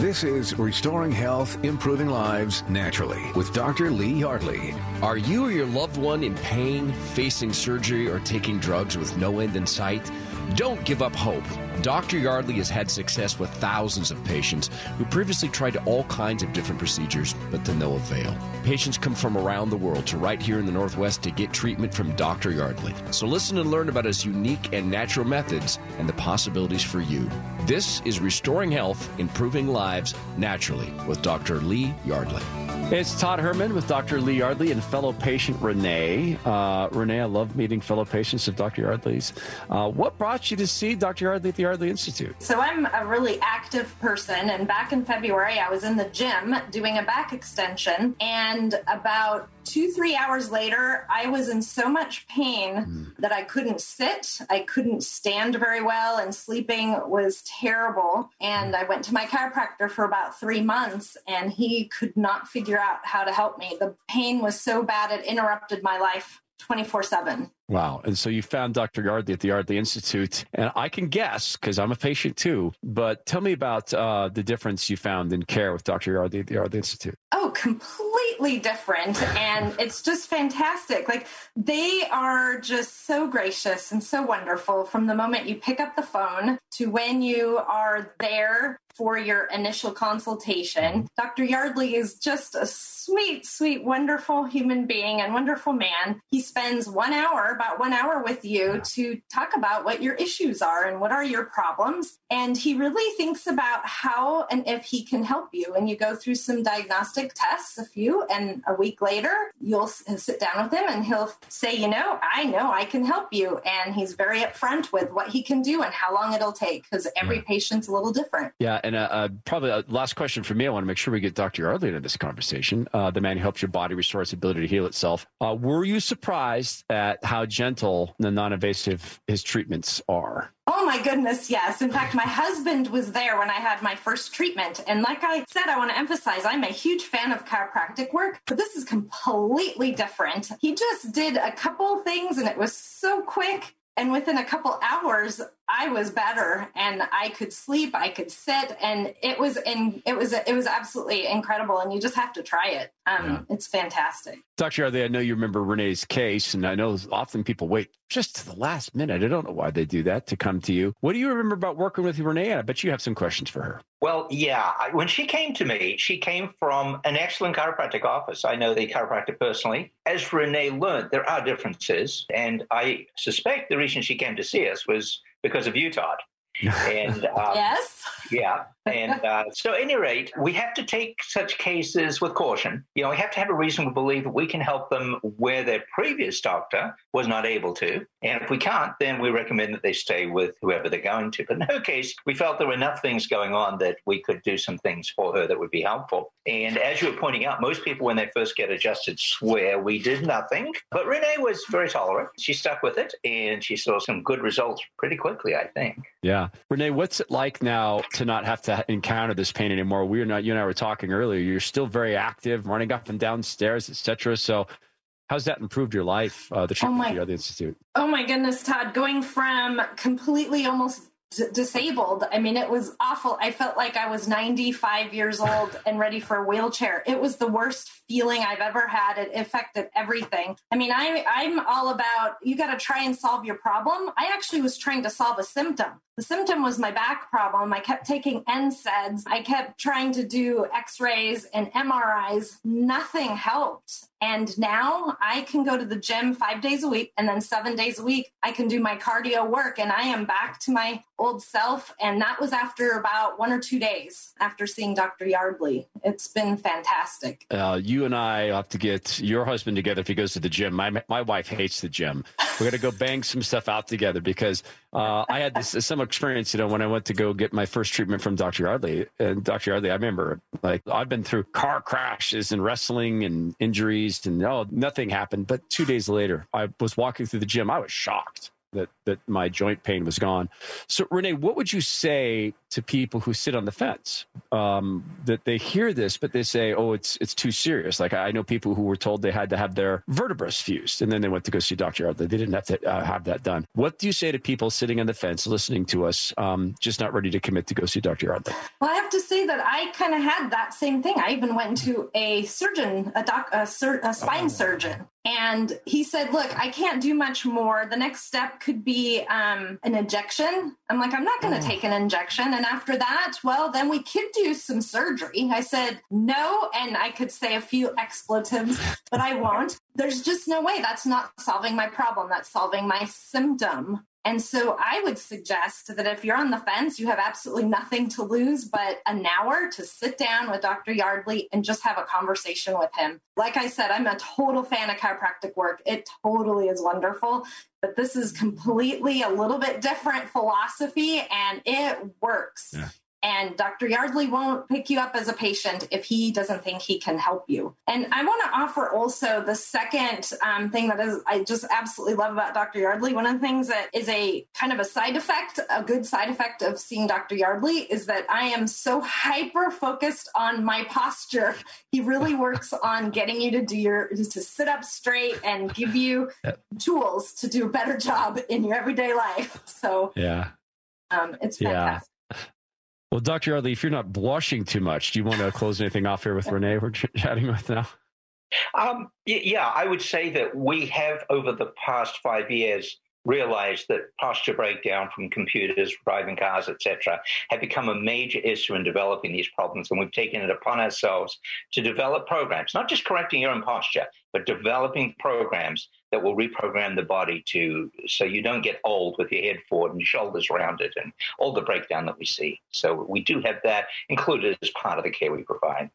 This is Restoring Health, Improving Lives Naturally with Dr. Lee Yardley. Are you or your loved one in pain, facing surgery, or taking drugs with no end in sight? Don't give up hope. Dr. Yardley has had success with thousands of patients who previously tried all kinds of different procedures, but to no avail. Patients come from around the world to right here in the Northwest to get treatment from Dr. Yardley. So listen and learn about his unique and natural methods and the possibilities for you. This is Restoring Health, Improving Lives Naturally with Dr. Lee Yardley. It's Todd Herman with Dr. Lee Yardley and fellow patient Renee. Uh, Renee, I love meeting fellow patients of Dr. Yardley's. Uh, what brought you to see Dr. Yardley at the Yardley Institute? So, I'm a really active person, and back in February, I was in the gym doing a back extension, and about two, three hours later, I was in so much pain mm. that I couldn't sit. I couldn't stand very well, and sleeping was terrible. And I went to my chiropractor for about three months, and he could not figure out how to help me. The pain was so bad, it interrupted my life 24 7. Wow. And so you found Dr. Yardley at the Yardley Institute. And I can guess because I'm a patient too. But tell me about uh, the difference you found in care with Dr. Yardley at the Yardley Institute. Oh, completely different. And it's just fantastic. Like they are just so gracious and so wonderful from the moment you pick up the phone to when you are there for your initial consultation. Dr. Yardley is just a sweet, sweet, wonderful human being and wonderful man. He spends one hour about one hour with you to talk about what your issues are and what are your problems. And he really thinks about how and if he can help you. And you go through some diagnostic tests, a few, and a week later, you'll sit down with him and he'll say, You know, I know I can help you. And he's very upfront with what he can do and how long it'll take because every yeah. patient's a little different. Yeah. And uh, uh, probably a last question for me. I want to make sure we get Dr. Yardley into this conversation, uh, the man who helps your body restore its ability to heal itself. Uh, were you surprised at how gentle and non invasive his treatments are? Oh my goodness, yes. In fact, my husband was there when I had my first treatment. And like I said, I want to emphasize I'm a huge fan of chiropractic work, but this is completely different. He just did a couple things and it was so quick. And within a couple hours, I was better and I could sleep, I could sit, and it was in it was it was absolutely incredible. And you just have to try it. Um, yeah. It's fantastic. Dr. Yardley, I know you remember Renee's case, and I know often people wait just to the last minute. I don't know why they do that to come to you. What do you remember about working with Renee? And I bet you have some questions for her. Well, yeah. When she came to me, she came from an excellent chiropractic office. I know the chiropractor personally. As Renee learned, there are differences, and I suspect the reason she came to see us was because of Todd. And um, yes, yeah, and uh, so, at any rate, we have to take such cases with caution. You know, we have to have a reason to believe that we can help them where their previous doctor was not able to. And if we can't, then we recommend that they stay with whoever they're going to. But in her case, we felt there were enough things going on that we could do some things for her that would be helpful. And as you were pointing out, most people, when they first get adjusted, swear we did nothing. But Renee was very tolerant. She stuck with it and she saw some good results pretty quickly, I think. Yeah. Renee, what's it like now to not have to encounter this pain anymore. We are not. You and I were talking earlier. You're still very active, running up and down stairs, etc. So, how's that improved your life? Uh, the treatment oh my, the Institute. Oh my goodness, Todd! Going from completely almost d- disabled. I mean, it was awful. I felt like I was 95 years old and ready for a wheelchair. It was the worst feeling I've ever had. It affected everything. I mean, I, I'm all about you got to try and solve your problem. I actually was trying to solve a symptom. The symptom was my back problem. I kept taking NSAIDs. I kept trying to do x rays and MRIs. Nothing helped. And now I can go to the gym five days a week and then seven days a week, I can do my cardio work and I am back to my old self. And that was after about one or two days after seeing Dr. Yardley. It's been fantastic. Uh, you and I have to get your husband together if he goes to the gym. My, my wife hates the gym. We're going to go bang some stuff out together because uh, I had this similar experience, you know, when I went to go get my first treatment from Dr. Yardley. And Dr. Yardley, I remember, like, I've been through car crashes and wrestling and injuries, and oh, nothing happened. But two days later, I was walking through the gym. I was shocked. That that my joint pain was gone. So Renee, what would you say to people who sit on the fence um, that they hear this, but they say, "Oh, it's it's too serious." Like I know people who were told they had to have their vertebrae fused, and then they went to go see Dr. Yardley. They didn't have to uh, have that done. What do you say to people sitting on the fence, listening to us, um, just not ready to commit to go see Dr. Yardley? Well, I have to say that I kind of had that same thing. I even went to a surgeon, a doc, a, sur- a spine oh. surgeon, and he said, Look, I can't do much more. The next step could be um, an injection. I'm like, I'm not going to oh. take an injection. And after that, well, then we could do some surgery. I said, No. And I could say a few expletives, but I won't. There's just no way. That's not solving my problem. That's solving my symptom. And so I would suggest that if you're on the fence, you have absolutely nothing to lose but an hour to sit down with Dr. Yardley and just have a conversation with him. Like I said, I'm a total fan of chiropractic work. It totally is wonderful, but this is completely a little bit different philosophy and it works. Yeah. And Dr. Yardley won't pick you up as a patient if he doesn't think he can help you. And I want to offer also the second um, thing that is I just absolutely love about Dr. Yardley. One of the things that is a kind of a side effect, a good side effect of seeing Dr. Yardley is that I am so hyper focused on my posture. He really works on getting you to do your to sit up straight and give you yep. tools to do a better job in your everyday life. So yeah. Um, it's fantastic. Yeah. Well, Dr. Yardley, if you're not blushing too much, do you want to close anything off here with Renee we're chatting with now? Um, yeah, I would say that we have over the past five years realized that posture breakdown from computers, driving cars, etc., have become a major issue in developing these problems, and we've taken it upon ourselves to develop programs, not just correcting your own posture, but developing programs that will reprogram the body to so you don't get old with your head forward and your shoulders rounded and all the breakdown that we see. So we do have that included as part of the care we provide.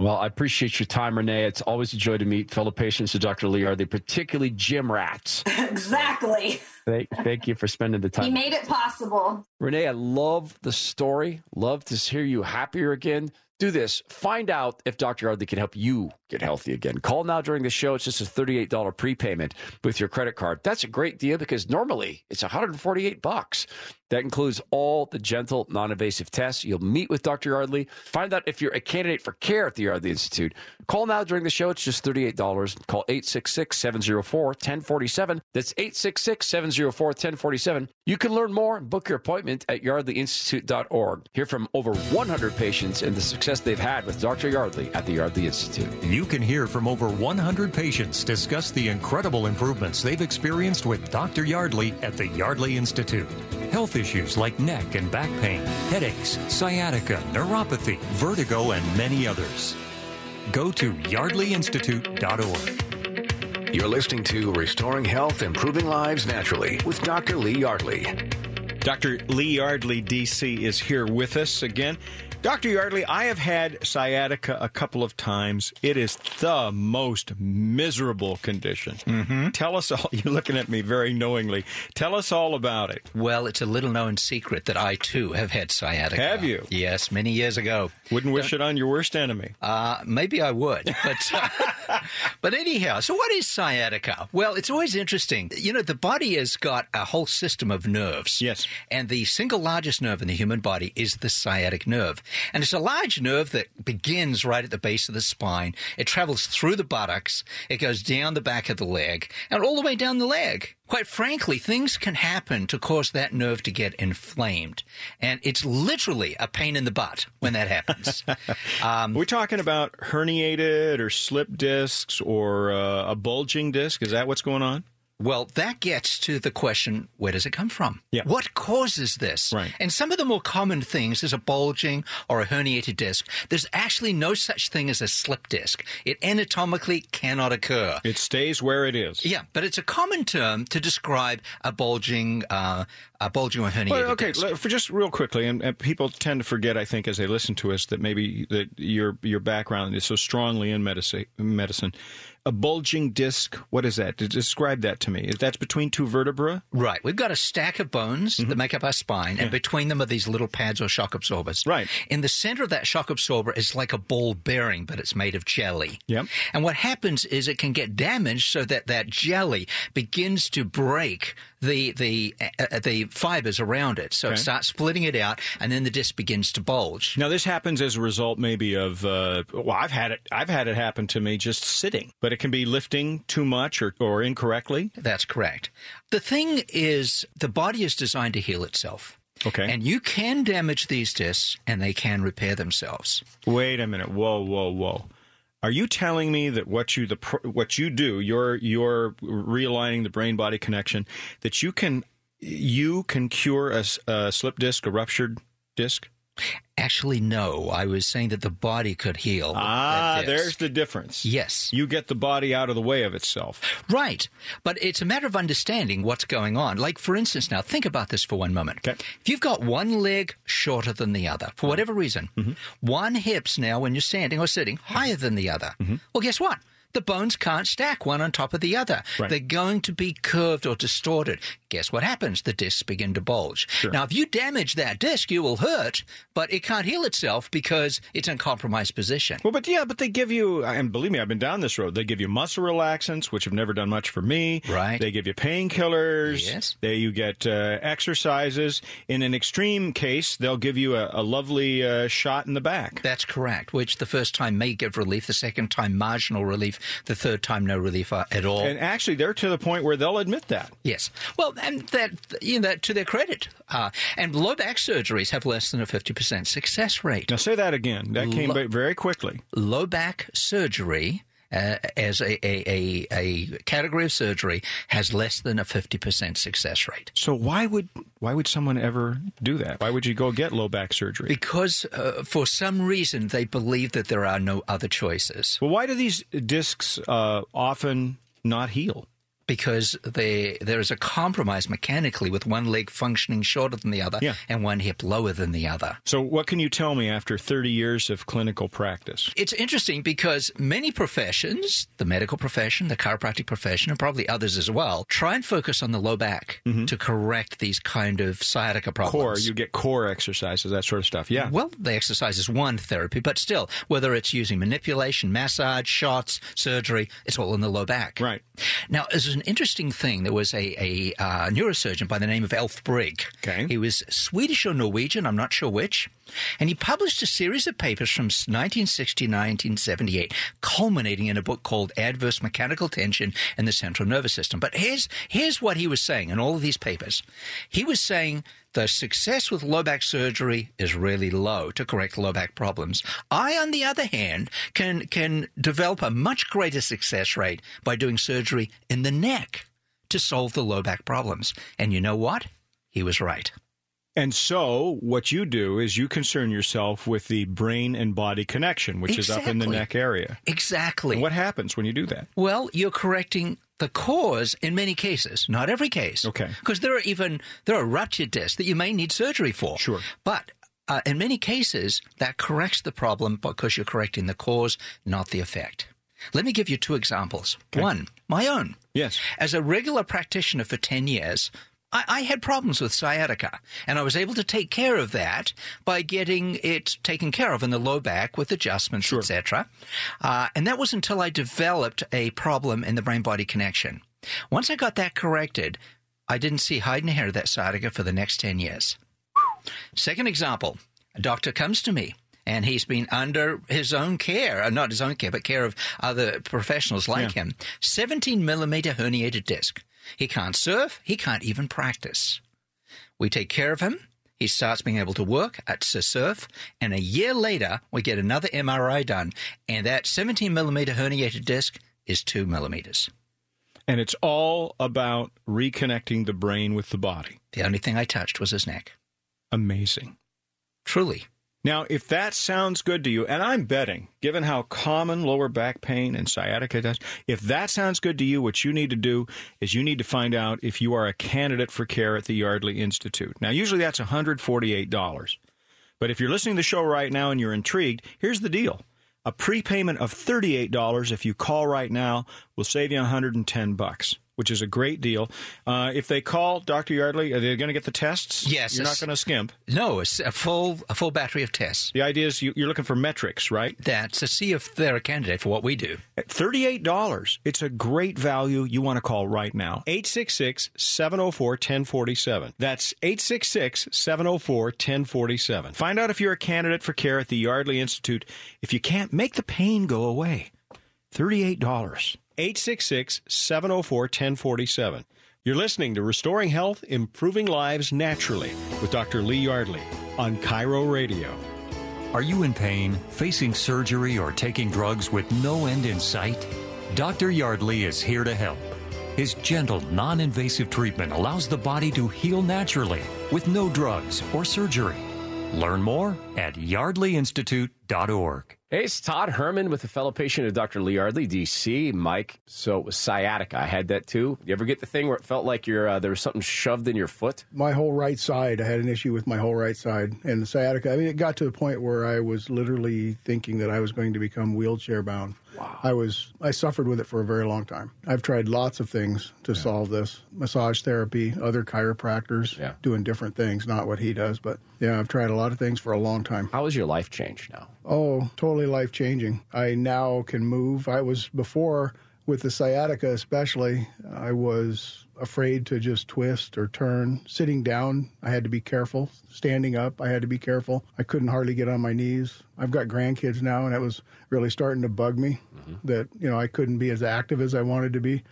Well, I appreciate your time, Renee. It's always a joy to meet fellow patients of Dr. Lee. Are they particularly gym rats? exactly. Thank, thank you for spending the time. He made it possible. Renee, I love the story. Love to hear you happier again do this. Find out if Dr. Yardley can help you get healthy again. Call now during the show. It's just a $38 prepayment with your credit card. That's a great deal because normally it's 148 bucks. That includes all the gentle, non-invasive tests. You'll meet with Dr. Yardley. Find out if you're a candidate for care at the Yardley Institute. Call now during the show. It's just $38. Call 866-704-1047. That's 866-704-1047. You can learn more and book your appointment at yardleyinstitute.org. Hear from over 100 patients and the success they've had with Dr. Yardley at the Yardley Institute. You can hear from over 100 patients discuss the incredible improvements they've experienced with Dr. Yardley at the Yardley Institute. Health issues like neck and back pain, headaches, sciatica, neuropathy, vertigo, and many others. Go to yardleyinstitute.org. You're listening to Restoring Health, Improving Lives Naturally with Dr. Lee Yardley. Dr. Lee Yardley, DC, is here with us again. Dr. Yardley, I have had sciatica a couple of times. It is the most miserable condition. Mm-hmm. Tell us all, you're looking at me very knowingly. Tell us all about it. Well, it's a little known secret that I too have had sciatica. Have you? Yes, many years ago. Wouldn't wish it on your worst enemy. Uh, maybe I would. But, uh, but anyhow, so what is sciatica? Well, it's always interesting. You know, the body has got a whole system of nerves. Yes. And the single largest nerve in the human body is the sciatic nerve. And it's a large nerve that begins right at the base of the spine. It travels through the buttocks. It goes down the back of the leg and all the way down the leg. Quite frankly, things can happen to cause that nerve to get inflamed. And it's literally a pain in the butt when that happens. um, We're talking about herniated or slip discs or uh, a bulging disc. Is that what's going on? Well, that gets to the question where does it come from? Yeah. What causes this? Right. And some of the more common things is a bulging or a herniated disc. There's actually no such thing as a slip disc. It anatomically cannot occur. It stays where it is. Yeah, but it's a common term to describe a bulging, uh, a bulging or herniated well, okay, disc. for just real quickly, and, and, people tend to forget, I think, as they listen to us, that maybe that your your background is so strongly in medicine. medicine a bulging disc. What is that? Describe that to me. That's between two vertebrae? Right. We've got a stack of bones mm-hmm. that make up our spine, yeah. and between them are these little pads or shock absorbers. Right. In the center of that shock absorber is like a ball bearing, but it's made of jelly. Yep. And what happens is it can get damaged so that that jelly begins to break the the uh, the fibers around it, so Okay. it starts splitting it out, and then the disc begins to bulge. Now this happens as a result, maybe of uh, well, I've had it. I've had it happen to me just sitting, but it can be lifting too much or, or incorrectly. That's correct. The thing is, the body is designed to heal itself. Okay. And you can damage these discs, and they can repair themselves. Wait a minute. Whoa, whoa, whoa. Are you telling me that what you the what you do, you're you're realigning the brain body connection, that you can you can cure a slip disc, a ruptured disc? Actually, no. I was saying that the body could heal. Ah, there's the difference. Yes. You get the body out of the way of itself. Right. But it's a matter of understanding what's going on. Like, for instance, now think about this for one moment. Okay. If you've got one leg shorter than the other, for whatever reason, Mm-hmm. one hip's now, when you're standing or sitting, higher than the other. Mm-hmm. Well, guess what? The bones can't stack one on top of the other. Right. They're going to be curved or distorted. Guess what happens? The discs begin to bulge. Now, if you damage that disc, you will hurt, but it can't heal itself because it's in compromised position. Well, but yeah, but they give you, and believe me, I've been down this road. They give you muscle relaxants, which have never done much for me. Right. They give you painkillers. Yes. They you get uh, exercises. In an extreme case, they'll give you a, a lovely uh, shot in the back. That's correct, which the first time may give relief, the second time marginal relief, the third time no relief uh, at all. And actually, they're to the point where they'll admit that. yes. Well, and that, you know, that to their credit. Uh, and low back surgeries have less than a 50% success rate. Now, say that again. That came very quickly. Low back surgery. Uh, as a, a, a, a category of surgery has less than a 50% success rate. So why would why would someone ever do that? Why would you go get low back surgery? Because uh, for some reason they believe that there are no other choices. well, why do these discs uh, often not heal? Because they, there is a compromise mechanically with one leg functioning shorter than the other Yeah. and one hip lower than the other. So, what can you tell me after 30 years of clinical practice? It's interesting because many professions, the medical profession, the chiropractic profession, and probably others as well, try and focus on the low back to correct these kind of sciatica problems. Mm-hmm. Core, you get core exercises, that sort of stuff. Yeah. Well, the exercise is one therapy, but still, whether it's using manipulation, massage, shots, surgery, it's all in the low back. Right. Now, there's an interesting thing. There was a, a uh, neurosurgeon by the name of Alf Breig. Okay. He was Swedish or Norwegian, I'm not sure which. And he published a series of papers from 1960 to 1978, culminating in a book called Adverse Mechanical Tension in the Central Nervous System. But here's, here's what he was saying in all of these papers. He was saying the success with low back surgery is really low to correct low back problems. I, on the other hand, can, can develop a much greater success rate by doing surgery in the neck to solve the low back problems. And you know what? He was right. And so, what you do is you concern yourself with the brain and body connection, which is up in the neck area. Exactly. And what happens when you do that? Well, you're correcting the cause in many cases, not every case. Okay. Because there are even there are ruptured discs that you may need surgery for. Sure. But uh, in many cases, that corrects the problem because you're correcting the cause, not the effect. Let me give you two examples. One, my own. Yes. As a regular practitioner for 10 years, I, I had problems with sciatica, and I was able to take care of that by getting it taken care of in the low back with adjustments, etc. Uh, and that was until I developed a problem in the brain body connection. Once I got that corrected, I didn't see hide and hair of that sciatica for the next 10 years. Second example a doctor comes to me and he's been under his own care, uh, not his own care, but care of other professionals like him. 17 millimeter herniated disc. He can't surf, he can't even practice. We take care of him. He starts being able to work at surf, and a year later, we get another MRI done, and that 17 millimeter herniated disc is two millimeters. And it's all about reconnecting the brain with the body. The only thing I touched was his neck. Amazing. Truly. Now, if that sounds good to you, and I'm betting, given how common lower back pain and sciatica does, if that sounds good to you, what you need to do is you need to find out if you are a candidate for care at the Yardley Institute. Now, usually that's $148. But if you're listening to the show right now and you're intrigued, here's the deal. A prepayment of $38 if you call right now will save you 110 bucks which is a great deal. Uh, if they call Dr. Yardley, are they going to get the tests? Yes, You're not going to skimp. No, it's a full a full battery of tests. The idea is you, you're looking for metrics, right? That's to see if they're a candidate for what we do. At $38. It's a great value. You want to call right now. 866 704 1047. That's 866 704 1047. Find out if you're a candidate for care at the Yardley Institute. If you can't, make the pain go away. $38. 866 704 1047. You're listening to Restoring Health, Improving Lives Naturally with Dr. Lee Yardley on KIRO Radio. Are you in pain, facing surgery, or taking drugs with no end in sight? Dr. Yardley is here to help. His gentle, non invasive treatment allows the body to heal naturally with no drugs or surgery. Learn more at yardleyinstitute.org. Hey, it's Todd Herman with a fellow patient of Dr. Lee Yardley, DC. Mike, so it was sciatica. I had that too. You ever get the thing where it felt like you're, uh, there was something shoved in your foot? my whole right side. I had an issue with my whole right side and the sciatica. I mean, it got to the point where I was literally thinking that I was going to become wheelchair bound. Wow. I was I suffered with it for a very long time. I've tried lots of things to solve this. Massage therapy, other chiropractors Yeah. doing different things, not what he does, but yeah, I've tried a lot of things for a long time. How has your life changed now? Oh, totally life changing. I now can move. I was before with the sciatica, especially, I was afraid to just twist or turn. Sitting down, I had to be careful. Standing up, I had to be careful. I couldn't hardly get on my knees. I've got grandkids now, and it was really starting to bug me that, you know, I couldn't be as active as I wanted to be.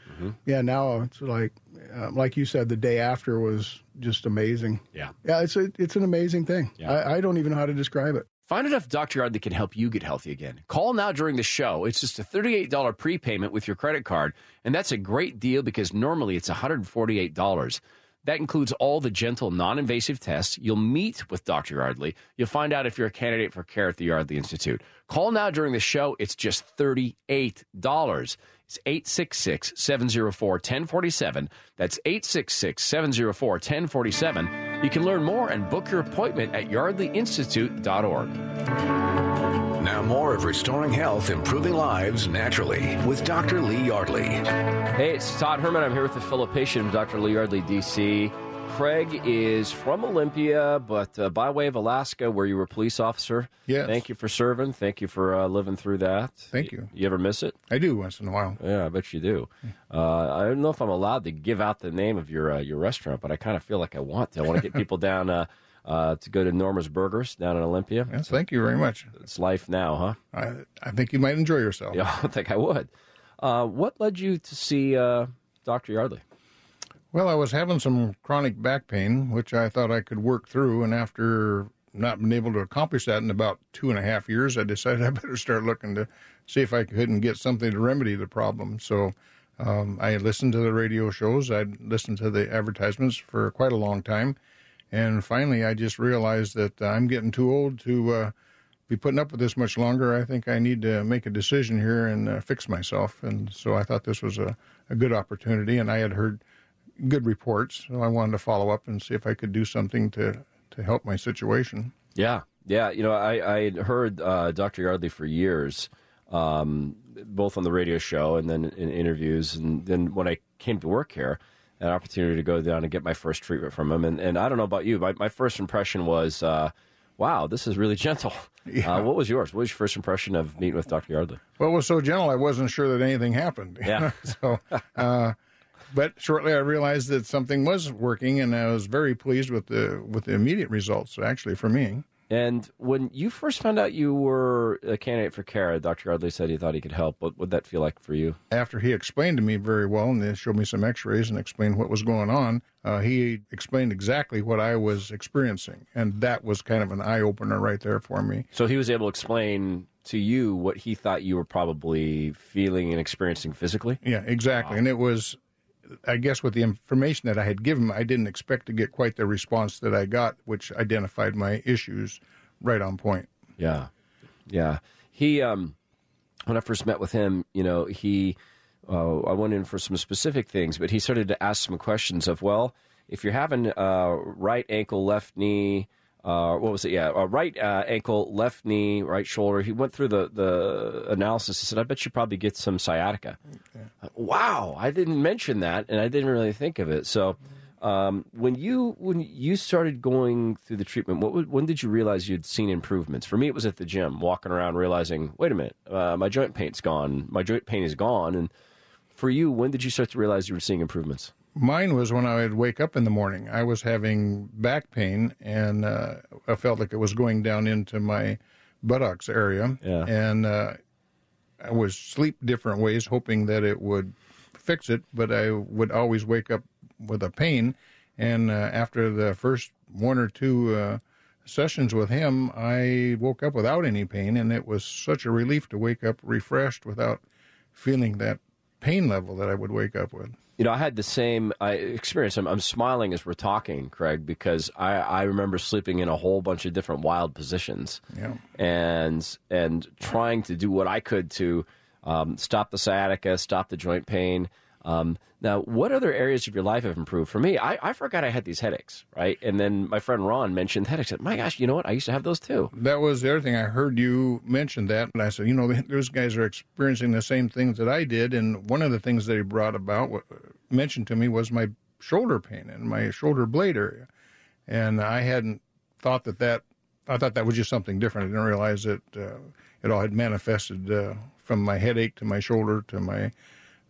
Yeah, now it's like, uh, like you said, the day after was just amazing. Yeah. Yeah, it's a, it's an amazing thing. Yeah. I, I don't even know how to describe it. Find enough if Dr. Yardley can help you get healthy again. Call now during the show. It's just a $38 prepayment with your credit card, and that's a great deal because normally it's $148. That includes all the gentle, non invasive tests. You'll meet with Dr. Yardley. You'll find out if you're a candidate for care at the Yardley Institute. Call now during the show. It's just $38. It's 866 704 1047. That's 866 704 1047. You can learn more and book your appointment at yardleyinstitute.org. Now, more of Restoring Health, Improving Lives Naturally with Dr. Lee Yardley. Hey, it's Todd Herman. I'm here with the fellow patient, Dr. Lee Yardley, D.C. Craig is from Olympia, but uh, by way of Alaska, where you were a police officer. Yes. Thank you for serving. Thank you for uh, living through that. Thank you. You ever miss it? I do once in a while. Yeah, I bet you do. Uh, I don't know if I'm allowed to give out the name of your uh, your restaurant, but I kind of feel like I want to. I want to get people down uh, uh, to go to Norma's Burgers down in Olympia. Yes, thank you very much. It's life now, huh? I, I think you might enjoy yourself. Yeah, I think I would. Uh, what led you to see uh, Dr. Yardley? Well, I was having some chronic back pain, which I thought I could work through. And after not being able to accomplish that in about two and a half years, I decided I better start looking to see if I couldn't get something to remedy the problem. So um, I listened to the radio shows, I'd listened to the advertisements for quite a long time. And finally, I just realized that I'm getting too old to uh, be putting up with this much longer. I think I need to make a decision here and uh, fix myself. And so I thought this was a, a good opportunity. And I had heard good reports, so I wanted to follow up and see if I could do something to, to help my situation. Yeah, yeah. You know, I, I had heard uh, Dr. Yardley for years, um, both on the radio show and then in interviews. And then when I came to work here, an opportunity to go down and get my first treatment from him. And, and I don't know about you, my, my first impression was, uh, wow, this is really gentle. Uh, what was yours? What was your first impression of meeting with Dr. Yardley? Well, it was so gentle, I wasn't sure that anything happened. Yeah. so, uh, but shortly I realized that something was working, and I was very pleased with the with the immediate results. Actually, for me, And when you first found out you were a candidate for care, Dr. Yardley said he thought he could help. What would that feel like for you? after he explained to me very well, and they showed me some X-rays and explained what was going on, uh, he explained exactly what I was experiencing, and that was kind of an eye opener right there for me. So he was able to explain to you what he thought you were probably feeling and experiencing physically? Yeah, exactly. And it was, I guess, with the information that I had given I didn't expect to get quite the response that I got, which identified my issues right on point. Yeah. Yeah. He, um, when I first met with him, you know, he, uh, I went in for some specific things, but he started to ask some questions of, well, if you're having uh, right ankle, left knee, uh, what was it? Yeah, uh, right uh, ankle, left knee, right shoulder. He went through the, the analysis. He said, I bet you probably get some sciatica. Okay. Wow, I didn't mention that, and I didn't really think of it. So um, when you when you started going through the treatment, what when did you realize you'd seen improvements? For me, it was at the gym, walking around, realizing, wait a minute, uh, my joint pain's gone. My joint pain is gone. And for you, when did you start to realize you were seeing improvements? Mine was when I would wake up in the morning. I was having back pain, and uh, I felt like it was going down into my buttocks area. Yeah. And uh, I was sleep different ways, hoping that it would fix it, but I would always wake up with a pain. And uh, after the first one or two uh, sessions with him, I woke up without any pain, and it was such a relief to wake up refreshed without feeling that pain level that I would wake up with. You know, I had the same experience. I'm, I'm, smiling as we're talking, Craig, because I, I remember sleeping in a whole bunch of different wild positions, yeah. and and trying to do what I could to um, stop the sciatica, stop the joint pain. Um, now, what other areas of your life have improved? For me, I, I forgot I had these headaches, right? And then my friend Ron mentioned headaches. Said, My gosh, you know what? I used to have those too. That was the other thing. I heard you mention that, and I said, you know, those guys are experiencing the same things that I did. And one of the things that he brought about, mentioned to me, was my shoulder pain and my shoulder blade area. And I hadn't thought that that, I thought that was just something different. I didn't realize that uh, it all had manifested uh, from my headache to my shoulder to my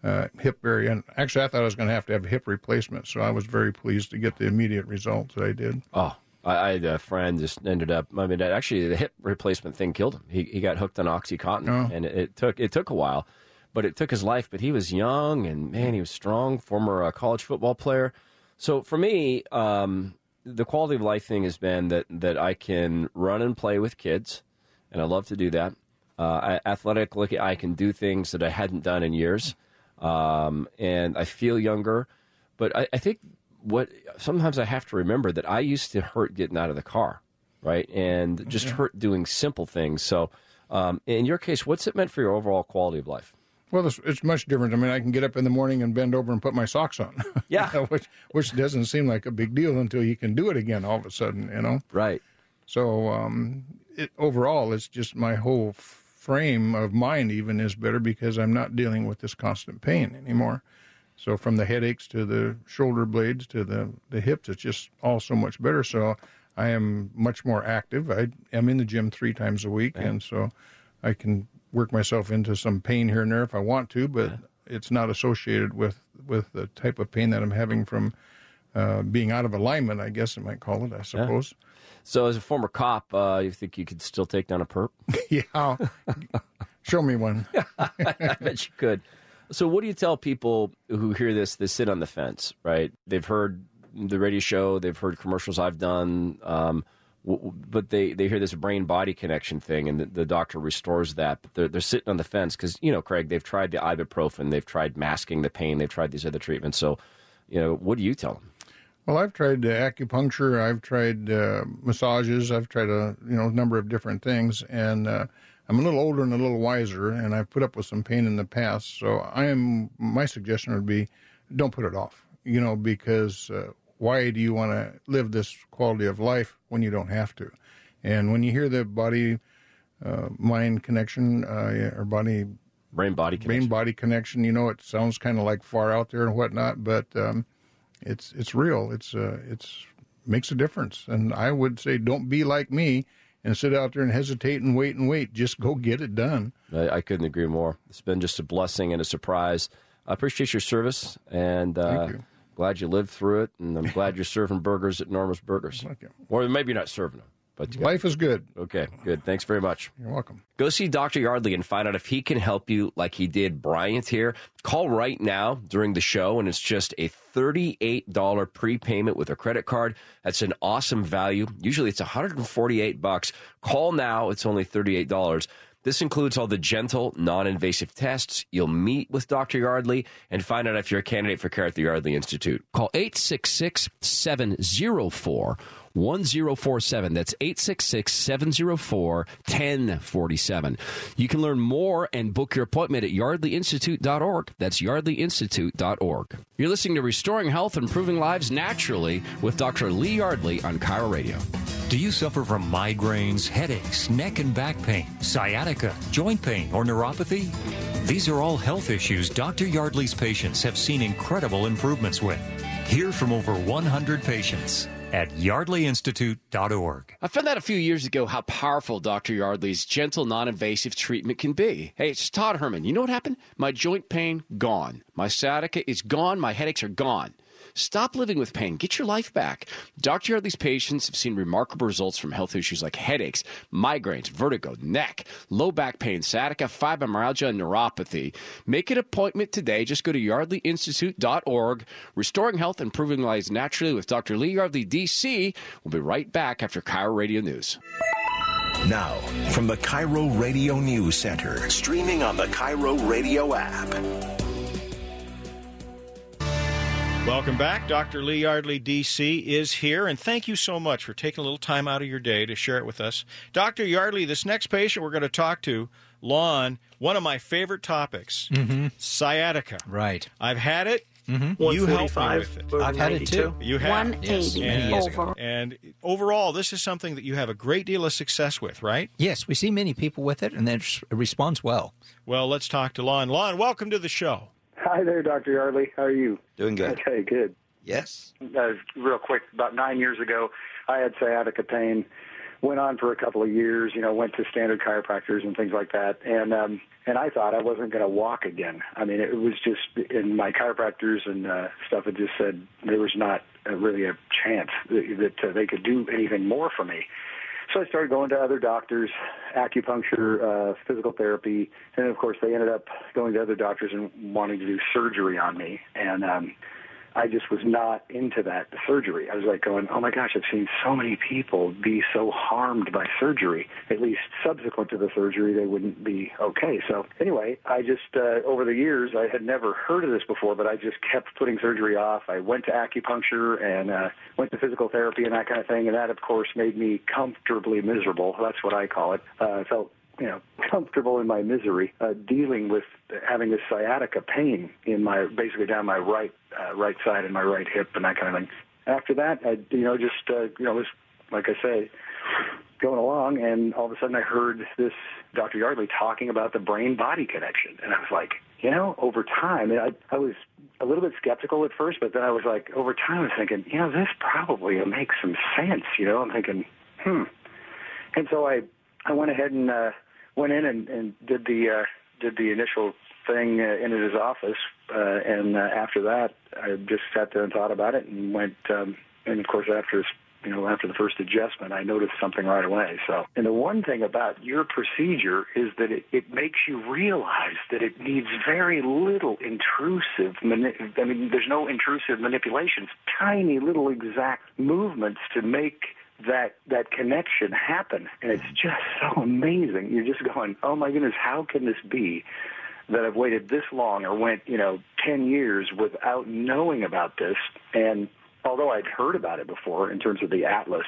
uh, hip. And actually, I thought I was going to have to have a hip replacement, so I was very pleased to get the immediate results that I did. Oh, I, I had a friend just ended up. I mean, actually, the hip replacement thing killed him. He he got hooked on OxyContin, oh. and it, it, took it took a while, but it took his life. But he was young, and man, he was strong. Former uh, college football player. So for me, um, the quality of life thing has been that that I can run and play with kids, and I love to do that. Uh, athletically, I can do things that I hadn't done in years um, and I feel younger. But I, I, think what sometimes I have to remember that I used to hurt getting out of the car, right, and just hurt doing simple things. So, um, in your case, what's it meant for your overall quality of life? Well, it's, it's, much different. I mean, I can get up in the morning and bend over and put my socks on. Yeah, you know, which which doesn't seem like a big deal until you can do it again all of a sudden. You know, right? So, um, it, overall, it's just my whole frame of mind even is better because I'm not dealing with this constant pain anymore. So from the headaches to the shoulder blades to the, the hips, it's just all so much better. So I am much more active. I am in the gym three times a week, yeah. and so I can work myself into some pain here and there if I want to, but yeah. it's not associated with, with the type of pain that I'm having from uh, being out of alignment, I guess I might call it, I suppose. Yeah. So, as a former cop, uh, you think you could still take down a perp? yeah. Show me one. I bet you could. So, what do you tell people who hear this? They sit on the fence, right? They've heard the radio show, they've heard commercials I've done, um, but they, they hear this brain body connection thing, and the, the, doctor restores that. But they're, they're sitting on the fence because, you know, Craig, they've tried the ibuprofen, they've tried masking the pain, they've tried these other treatments. So, you know, what do you tell them? Well, I've tried uh, acupuncture, I've tried uh, massages, I've tried a you know number of different things, and uh, I'm a little older and a little wiser, and I've put up with some pain in the past. So I am. My suggestion would be, don't put it off. You know, because uh, why do you want to live this quality of life when you don't have to? And when you hear the body uh, mind connection uh, or body brain body connection. brain body connection, you know, it sounds kind of like far out there and whatnot, but um, it's it's real. It's uh, it's makes a difference. And I would say, don't be like me and sit out there and hesitate and wait and wait. Just go get it done. I, I couldn't agree more. It's been just a blessing and a surprise. I appreciate your service and uh, you. glad you lived through it. And I'm glad you're serving burgers at Norma's Burgers. Thank you. Or maybe you're not serving them. But life is good. Okay, good. Thanks very much. You're welcome. Go see Dr. Yardley and find out if he can help you like he did Bryant here. Call right now during the show, and it's just a $38 prepayment with a credit card. That's an awesome value. Usually it's 148 bucks. Call now. It's only $38. This includes all the gentle, non invasive tests. You'll meet with Dr. Yardley and find out if you're a candidate for care at the Yardley Institute. Call 866 704 1047. That's 866 704 1047. You can learn more and book your appointment at yardleyinstitute.org. That's yardleyinstitute.org. You're listening to Restoring Health, Improving Lives Naturally with Dr. Lee Yardley on KIRO Radio. Do you suffer from migraines, headaches, neck and back pain, sciatica, joint pain, or neuropathy? These are all health issues Dr. Yardley's patients have seen incredible improvements with. Hear from over 100 patients at yardleyinstitute.org. I found out a few years ago how powerful Dr. Yardley's gentle, non invasive treatment can be. Hey, it's Todd Herman. You know what happened? My joint pain, gone. My sciatica is gone. My headaches are gone. Stop living with pain. Get your life back. Dr. Yardley's patients have seen remarkable results from health issues like headaches, migraines, vertigo, neck, low back pain, sciatica, fibromyalgia, and neuropathy. Make an appointment today. Just go to yardleyinstitute.org. Restoring health, improving lives naturally with Dr. Lee Yardley, DC. We'll be right back after KIRO Radio News. Now, from the KIRO Radio News Center, streaming on the KIRO Radio app. Welcome back. Dr. Lee Yardley, D.C., is here, and thank you so much for taking a little time out of your day to share it with us. Dr. Yardley, this next patient we're going to talk to, Lon, one of my favorite topics, Mm-hmm. sciatica. Right. I've had it. Mhm. You helped me with it. I've had it too. You have. 180 And, years ago. and overall, this is something that you have a great deal of success with, right? Yes, we see many people with it, and it responds well. Well, let's talk to Lon. Lon, welcome to the show. Hi there, Dr. Yardley. How are you? Doing good. Okay, good. Yes. Uh, real quick, about nine years ago, I had sciatica pain. Went on for a couple of years, you know, went to standard chiropractors and things like that, and um, and I thought I wasn't going to walk again. I mean, it was just, and my chiropractors and uh, stuff had just said there was not uh, really a chance that, that uh, they could do anything more for me. So I started going to other doctors, acupuncture, uh, physical therapy, and of course they ended up going to other doctors and wanting to do surgery on me. And um, I just was not into that surgery. I was like going, oh my gosh, I've seen so many people be so harmed by surgery. At least subsequent to the surgery, they wouldn't be okay. So anyway, I just uh, over the years, I had never heard of this before, but I just kept putting surgery off. I went to acupuncture and uh, went to physical therapy and that kind of thing, and that of course made me comfortably miserable. That's what I call it. Uh, I felt you know, comfortable in my misery, uh, dealing with having this sciatica pain in my, basically down my right, uh, right side and my right hip and that kind of thing. After that, I, you know, just, uh, you know, was, like I say, going along and all of a sudden I heard this Dr. Yardley talking about the brain body connection. And I was like, you know, over time, I, I was a little bit skeptical at first, but then I was like, over time, I was thinking, you know, this probably makes some sense. You know, I'm thinking, hmm. And so I, I went ahead and, uh, went in and, and did the uh, did the initial thing uh, in his office, uh, and uh, after that, I just sat there and thought about it, and went. Um, and of course, after you know after the first adjustment, I noticed something right away. So, and the one thing about your procedure is that it, it makes you realize that it needs very little intrusive. Mani- I mean, there's no intrusive manipulations. Tiny little exact movements to make that that connection happen. And it's mm-hmm. just so amazing. You're just going oh my goodness how can this be that I've waited this long or went you know 10 years without knowing about this? And although I'd heard about it before in terms of the atlas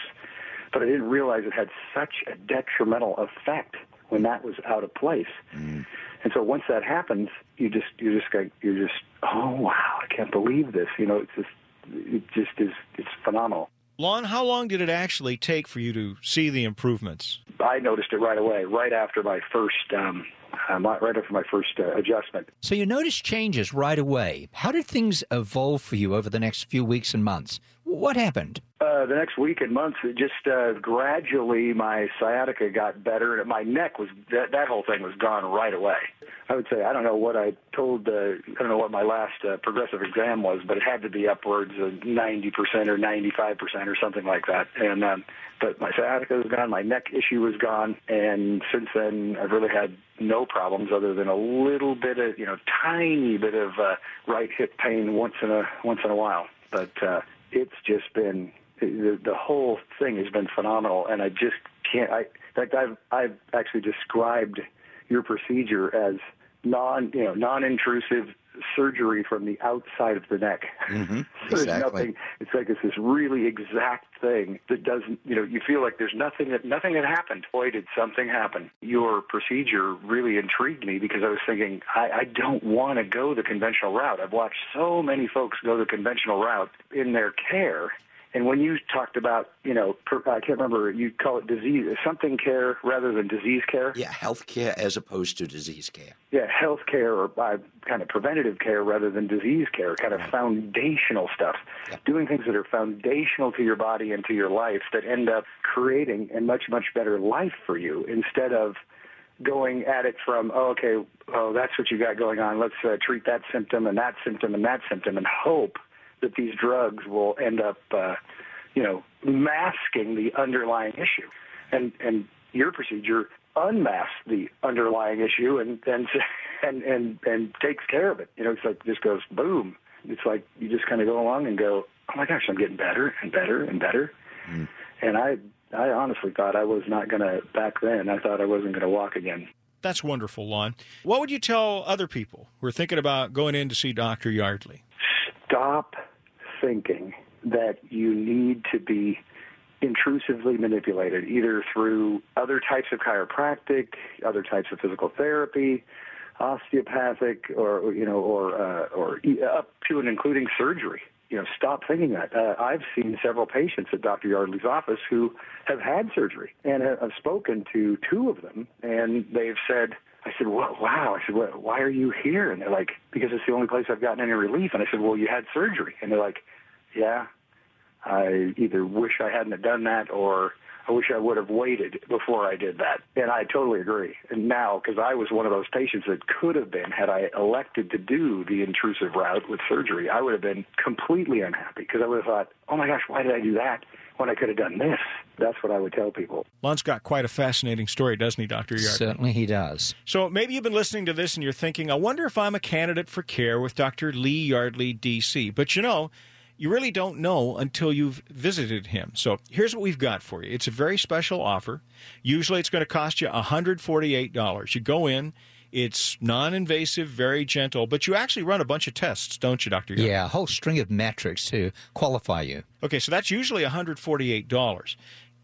but I didn't realize it had such a detrimental effect when that was out of place. Mm. And so once that happens you just you just go you're just oh wow I can't believe this. You know it's just it just is it's phenomenal Lon, how long did it actually take for you to see the improvements? I noticed it right away, right after my first, um, my, right after my first uh, adjustment. So you noticed changes right away. How did things evolve for you over the next few weeks and months? What happened? Uh, the next week and months, it just uh, gradually my sciatica got better, and my neck was that that whole thing was gone right away. I would say I don't know what I told. Uh, I don't know what my last uh, progressive exam was, but it had to be upwards of ninety percent or ninety five percent or something like that. And um, but my sciatica was gone, my neck issue was gone, and since then I've really had no problems other than a little bit of you know tiny bit of uh, right hip pain once in a once in a while. But uh, it's just been the, the whole thing has been phenomenal, and I just can't. I in fact, I've I've actually described your procedure as non you know non-intrusive, surgery from the outside of the neck. Mm-hmm. there's Exactly. nothing. It's like it's this really exact thing that doesn't. You know, you feel like there's nothing that nothing had happened. Boy, did something happen. Your procedure really intrigued me because I was thinking I, I don't want to go the conventional route. I've watched so many folks go the conventional route in their care. And when you talked about, you know, per, I can't remember, you call it disease, something care rather than disease care. Yeah, health care as opposed to disease care. Yeah, health care or uh, kind of preventative care rather than disease care, kind of foundational stuff. Doing things that are foundational to your body and to your life that end up creating a much, much better life for you instead of going at it from, oh, okay, oh, that's what you got going on. Let's uh, treat that symptom and that symptom and that symptom and hope that these drugs will end up, uh, you know, masking the underlying issue. And and your procedure unmasks the underlying issue and and and and, and takes care of it. You know, it's like just goes boom. It's like you just kind of go along and go, oh my gosh, I'm getting better and better and better. And I I honestly thought I was not going to back then. I thought I wasn't going to walk again. That's wonderful, Lon. What would you tell other people who are thinking about going in to see Dr. Yardley? stop thinking that you need to be intrusively manipulated either through other types of chiropractic, other types of physical therapy, osteopathic, or you know, or uh, or up to and including surgery. You know, stop thinking that. Uh, I've seen several patients at Dr. Yardley's office who have had surgery, and I've spoken to two of them, and they've said. I said, well, wow. I said, well, why are you here? And they're like, because it's the only place I've gotten any relief. And I said, well, you had surgery. And they're like, yeah, I either wish I hadn't have done that or I wish I would have waited before I did that. And I totally agree. And now, because I was one of those patients that could have been, had I elected to do the intrusive route with surgery, I would have been completely unhappy because I would have thought, oh my gosh, why did I do that when I could have done this? That's what I would tell people. Lon's got quite a fascinating story, doesn't he, Dr. Yardley? Certainly he does. So maybe you've been listening to this and you're thinking, I wonder if I'm a candidate for care with Dr. Lee Yardley, D.C. But you know, you really don't know until you've visited him. So here's what we've got for you it's a very special offer. Usually it's going to cost you $148. You go in. It's non-invasive, very gentle, but you actually run a bunch of tests, don't you, Doctor? Yeah, a whole string of metrics to qualify you. Okay, so that's usually $148.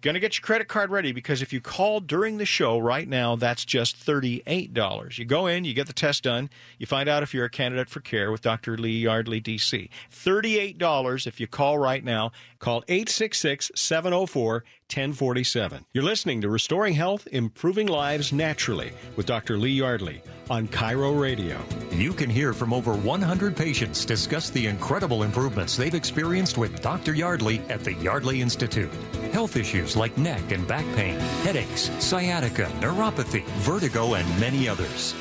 Going to get your credit card ready because if you call during the show right now, that's just $38. You go in, you get the test done, you find out if you're a candidate for care with Dr. Lee Yardley, D.C. $38 if you call right now. Call 866 704 1047. You're listening to Restoring Health, Improving Lives Naturally with Dr. Lee Yardley on KIRO Radio. You can hear from over 100 patients discuss the incredible improvements they've experienced with Dr. Yardley at the Yardley Institute. Health issues like neck and back pain, headaches, sciatica, neuropathy, vertigo, and many others.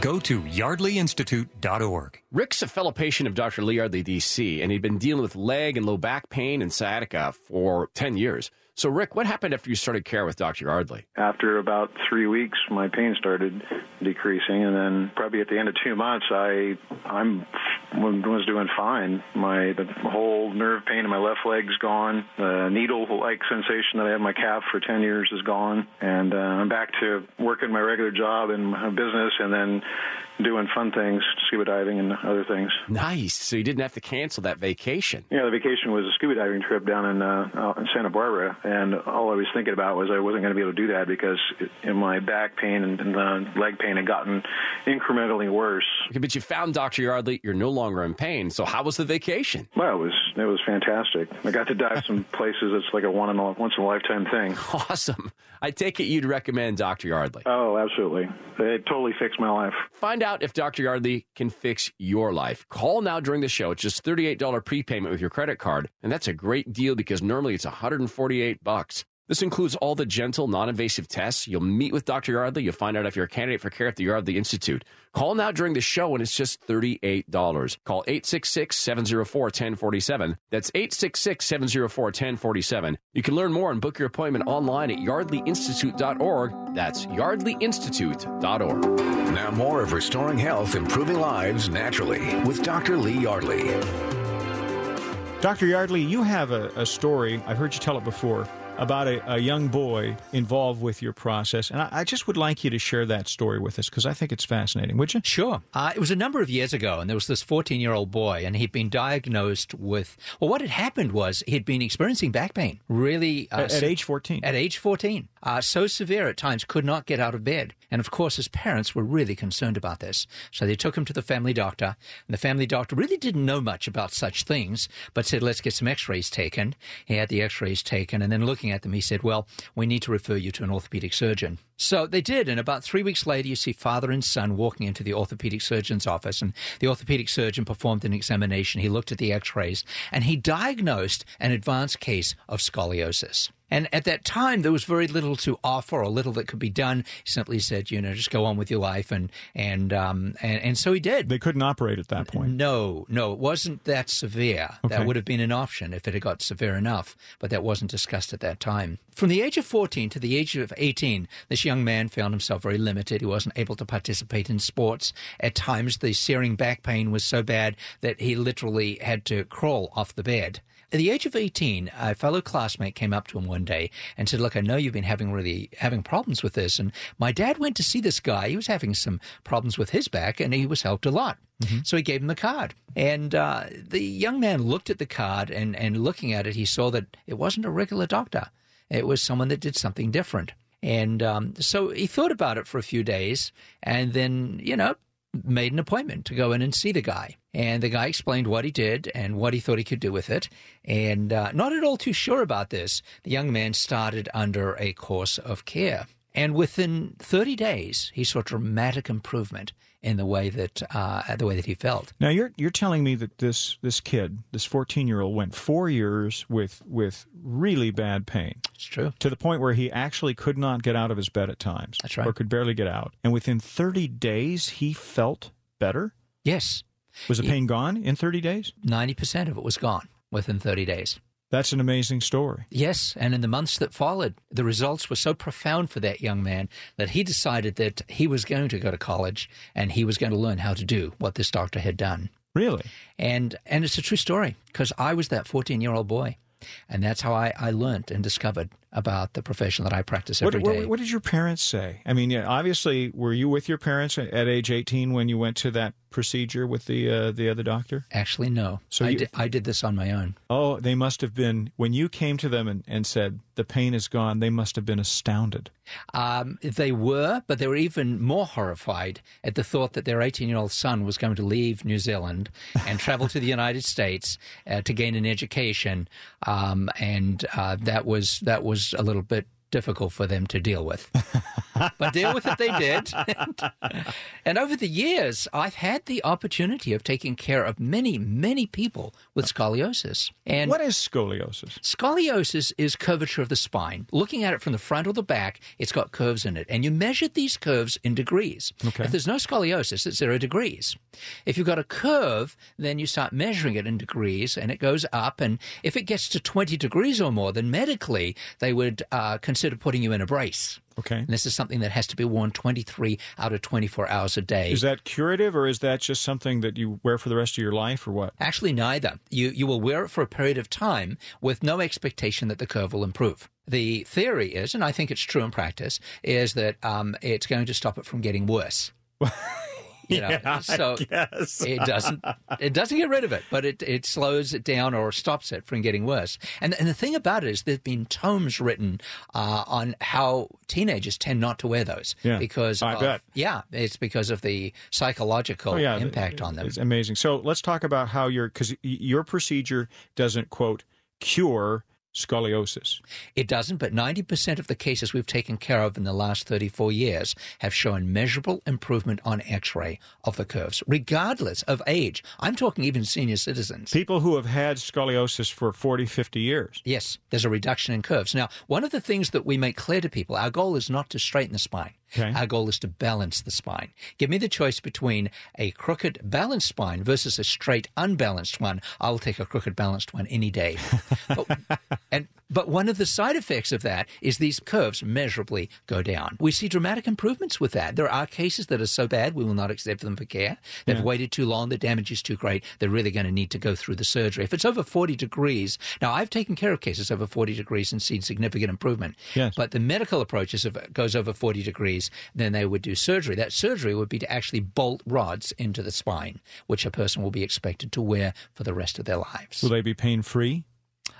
Go to yardleyinstitute.org. Rick's a fellow patient of Dr. Lee Yardley, D.C., and he'd been dealing with leg and low back pain and sciatica for 10 years. So, Rick, what happened after you started care with Dr. Yardley? After about three weeks, my pain started decreasing, and then probably at the end of two months, I I'm was doing fine. My the whole nerve pain in my left leg's gone. The needle-like sensation that I had in my calf for ten years is gone, and uh, I'm back to working my regular job and business, and then doing fun things, scuba diving and other things. Nice. So you didn't have to cancel that vacation. Yeah, the vacation was a scuba diving trip down in, uh, in Santa Barbara, and all I was thinking about was I wasn't going to be able to do that because in my back pain and, and the leg pain had gotten incrementally worse. Okay, but you found Dr. Yardley. You're no longer in pain. So how was the vacation? Well, it was it was fantastic. I got to dive some places. It's like a one in a once in a lifetime thing. Awesome. I take it you'd recommend Dr. Yardley. Oh, absolutely. It totally fixed my life. Find out if Dr. Yardley can fix your life. Call now during the show. It's just $38 prepayment with your credit card, and that's a great deal because normally it's 148 bucks. This includes all the gentle, non-invasive tests. You'll meet with Dr. Yardley. You'll find out if you're a candidate for care at the Yardley Institute. Call now during the show, and it's just $38. Call 866-704-1047. That's 866-704-1047. You can learn more and book your appointment online at yardleyinstitute.org. That's yardleyinstitute.org. Now, more of Restoring Health, Improving Lives Naturally with Dr. Lee Yardley. Dr. Yardley, you have a, a story. I've heard you tell it before about a, a young boy involved with your process, and I, I just would like you to share that story with us because I think it's fascinating. Would you? Sure. Uh, it was a number of years ago, and there was this 14 year old boy, and he'd been diagnosed with. Well, what had happened was he'd been experiencing back pain, really. Uh, at, at, age 14. At age 14. Uh, so severe at times, could not get out of bed. And of course, his parents were really concerned about this. So they took him to the family doctor, and the family doctor really didn't know much about such things, but said, let's get some x rays taken. He had the x rays taken, and then looking at them, he said, well, we need to refer you to an orthopedic surgeon. So they did, and about three weeks later, you see father and son walking into the orthopedic surgeon's office, and the orthopedic surgeon performed an examination. He looked at the x rays, and he diagnosed an advanced case of scoliosis. And at that time, there was very little to offer or little that could be done. He simply said, you know, just go on with your life. And, and, um, and, and so he did. They couldn't operate at that point. No, no, it wasn't that severe. Okay. That would have been an option if it had got severe enough, but that wasn't discussed at that time. From the age of 14 to the age of 18, this young man found himself very limited. He wasn't able to participate in sports. At times, the searing back pain was so bad that he literally had to crawl off the bed. At the age of 18, a fellow classmate came up to him one day and said, Look, I know you've been having really having problems with this. And my dad went to see this guy. He was having some problems with his back and he was helped a lot. Mm-hmm. So he gave him the card. And uh, the young man looked at the card and, and looking at it, he saw that it wasn't a regular doctor, it was someone that did something different. And um, so he thought about it for a few days and then, you know, made an appointment to go in and see the guy. And the guy explained what he did and what he thought he could do with it. And uh, not at all too sure about this, the young man started under a course of care. And within 30 days, he saw dramatic improvement in the way that uh, the way that he felt. Now you're you're telling me that this this kid, this 14 year old, went four years with with really bad pain. It's true to the point where he actually could not get out of his bed at times. That's right, or could barely get out. And within 30 days, he felt better. Yes. Was the pain gone in 30 days? 90% of it was gone within 30 days. That's an amazing story. Yes, and in the months that followed, the results were so profound for that young man that he decided that he was going to go to college and he was going to learn how to do what this doctor had done. Really? And and it's a true story because I was that 14-year-old boy. And that's how I, I learned and discovered about the profession that I practice every what, day. what, what, did your parents say? I mean, obviously, were you with your parents at age 18 when you went to that procedure with the uh, the other doctor? Actually, no. So I, you, did, I did this on my own. Oh, they must have been, when you came to them and, and said, the pain is gone, they must have been astounded. Um, they were, but they were even more horrified at the thought that their 18 year old son was going to leave New Zealand and travel to the United States uh, to gain an education. Um, and uh, that was that was was a little bit difficult for them to deal with. but deal with it they did. and, and, over the years, I've had the opportunity of taking care of many, many people with scoliosis. And what is scoliosis? Scoliosis is curvature of the spine. Looking at it from the front or the back, it's got curves in it. And you measure these curves in degrees. Okay. If there's no scoliosis, it's zero degrees. If you've got a curve, then you start measuring it in degrees and it goes up. And if it gets to 20 degrees or more, then medically they would uh, consider putting you in a brace. Okay. And this is something that has to be worn 23 out of 24 hours a day. Is that curative or is that just something that you wear for the rest of your life or what? Actually, neither. You, you will wear it for a period of time with no expectation that the curve will improve. The theory is, and I think it's true in practice, is that um, it's going to stop it from getting worse. You know, yeah, so it doesn't it doesn't get rid of it, but it, it slows it down or stops it from getting worse. And and the thing about it is there've been tomes written uh, on how teenagers tend not to wear those yeah. because I of, bet. yeah, it's because of the psychological oh, yeah. impact on them. It's amazing. So let's talk about how your because your procedure doesn't quote cure scoliosis. It doesn't, but 90% of the cases we've taken care of in the last 34 years have shown measurable improvement on x ray of the curves, regardless of age. I'm talking even senior citizens. People who have had scoliosis for 40, 50 years. Yes, there's a reduction in curves. Now, one of the things that we make clear to people our goal is not to straighten the spine. Okay. Our goal is to balance the spine. Give me the choice between a crooked balanced spine versus a straight unbalanced one. I'll take a crooked balanced one any day. but, and But one of the side effects of that is these curves measurably go down. We see dramatic improvements with that. There are cases that are so bad we will not accept them for care. They've Yeah. waited too long, the damage is too great. They're really going to need to go through the surgery. If it's over 40 degrees, now I've taken care of cases over 40 degrees and seen significant improvement. Yes. But the medical approach is if it goes over 40 degrees, then they would do surgery. That surgery would be to actually bolt rods into the spine, which a person will be expected to wear for the rest of their lives. Will they be pain free?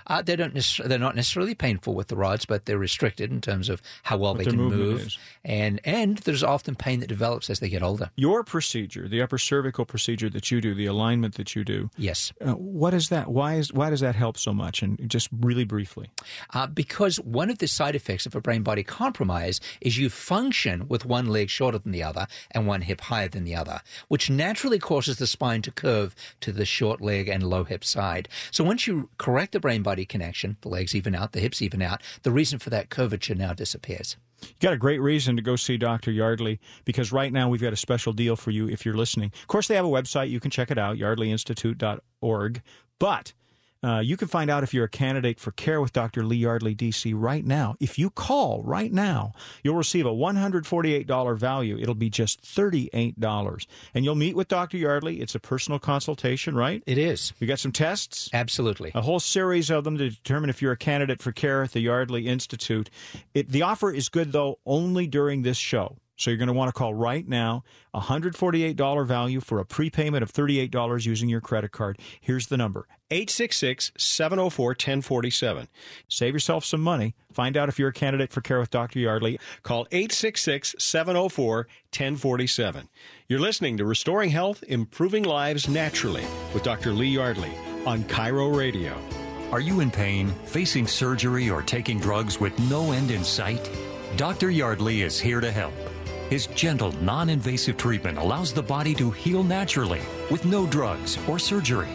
Uh, they don't. They're not necessarily painful with the rods, but they're restricted in terms of how well What they can move, is. and and there's often pain that develops as they get older. Your procedure, the upper cervical procedure that you do, the alignment that you do. Yes. Uh, what is that? Why is why does that help so much? And just really briefly. Uh, because one of the side effects of a brain body compromise is you function with one leg shorter than the other and one hip higher than the other, which naturally causes the spine to curve to the short leg and low hip side. So once you correct the brain body connection, the legs even out, the hips even out, the reason for that curvature now disappears. You got a great reason to go see Dr. Yardley because right now we've got a special deal for you if you're listening. Of course, they have a website. You can check it out, yardleyinstitute.org. But uh, you can find out if you're a candidate for care with Dr. Lee Yardley, DC, right now. If you call right now, you'll receive a $148 value. It'll be just $38. And you'll meet with Dr. Yardley. It's a personal consultation, right? It is. We got some tests? Absolutely. A whole series of them to determine if you're a candidate for care at the Yardley Institute. It, the offer is good, though, only during this show. So you're going to want to call right now. $148 value for a prepayment of $38 using your credit card. Here's the number 866 704 1047. Save yourself some money. Find out if you're a candidate for care with Dr. Yardley. Call 866 704 1047. You're listening to Restoring Health, Improving Lives Naturally with Dr. Lee Yardley on KIRO Radio. Are you in pain, facing surgery, or taking drugs with no end in sight? Dr. Yardley is here to help. His gentle, non invasive treatment allows the body to heal naturally with no drugs or surgery.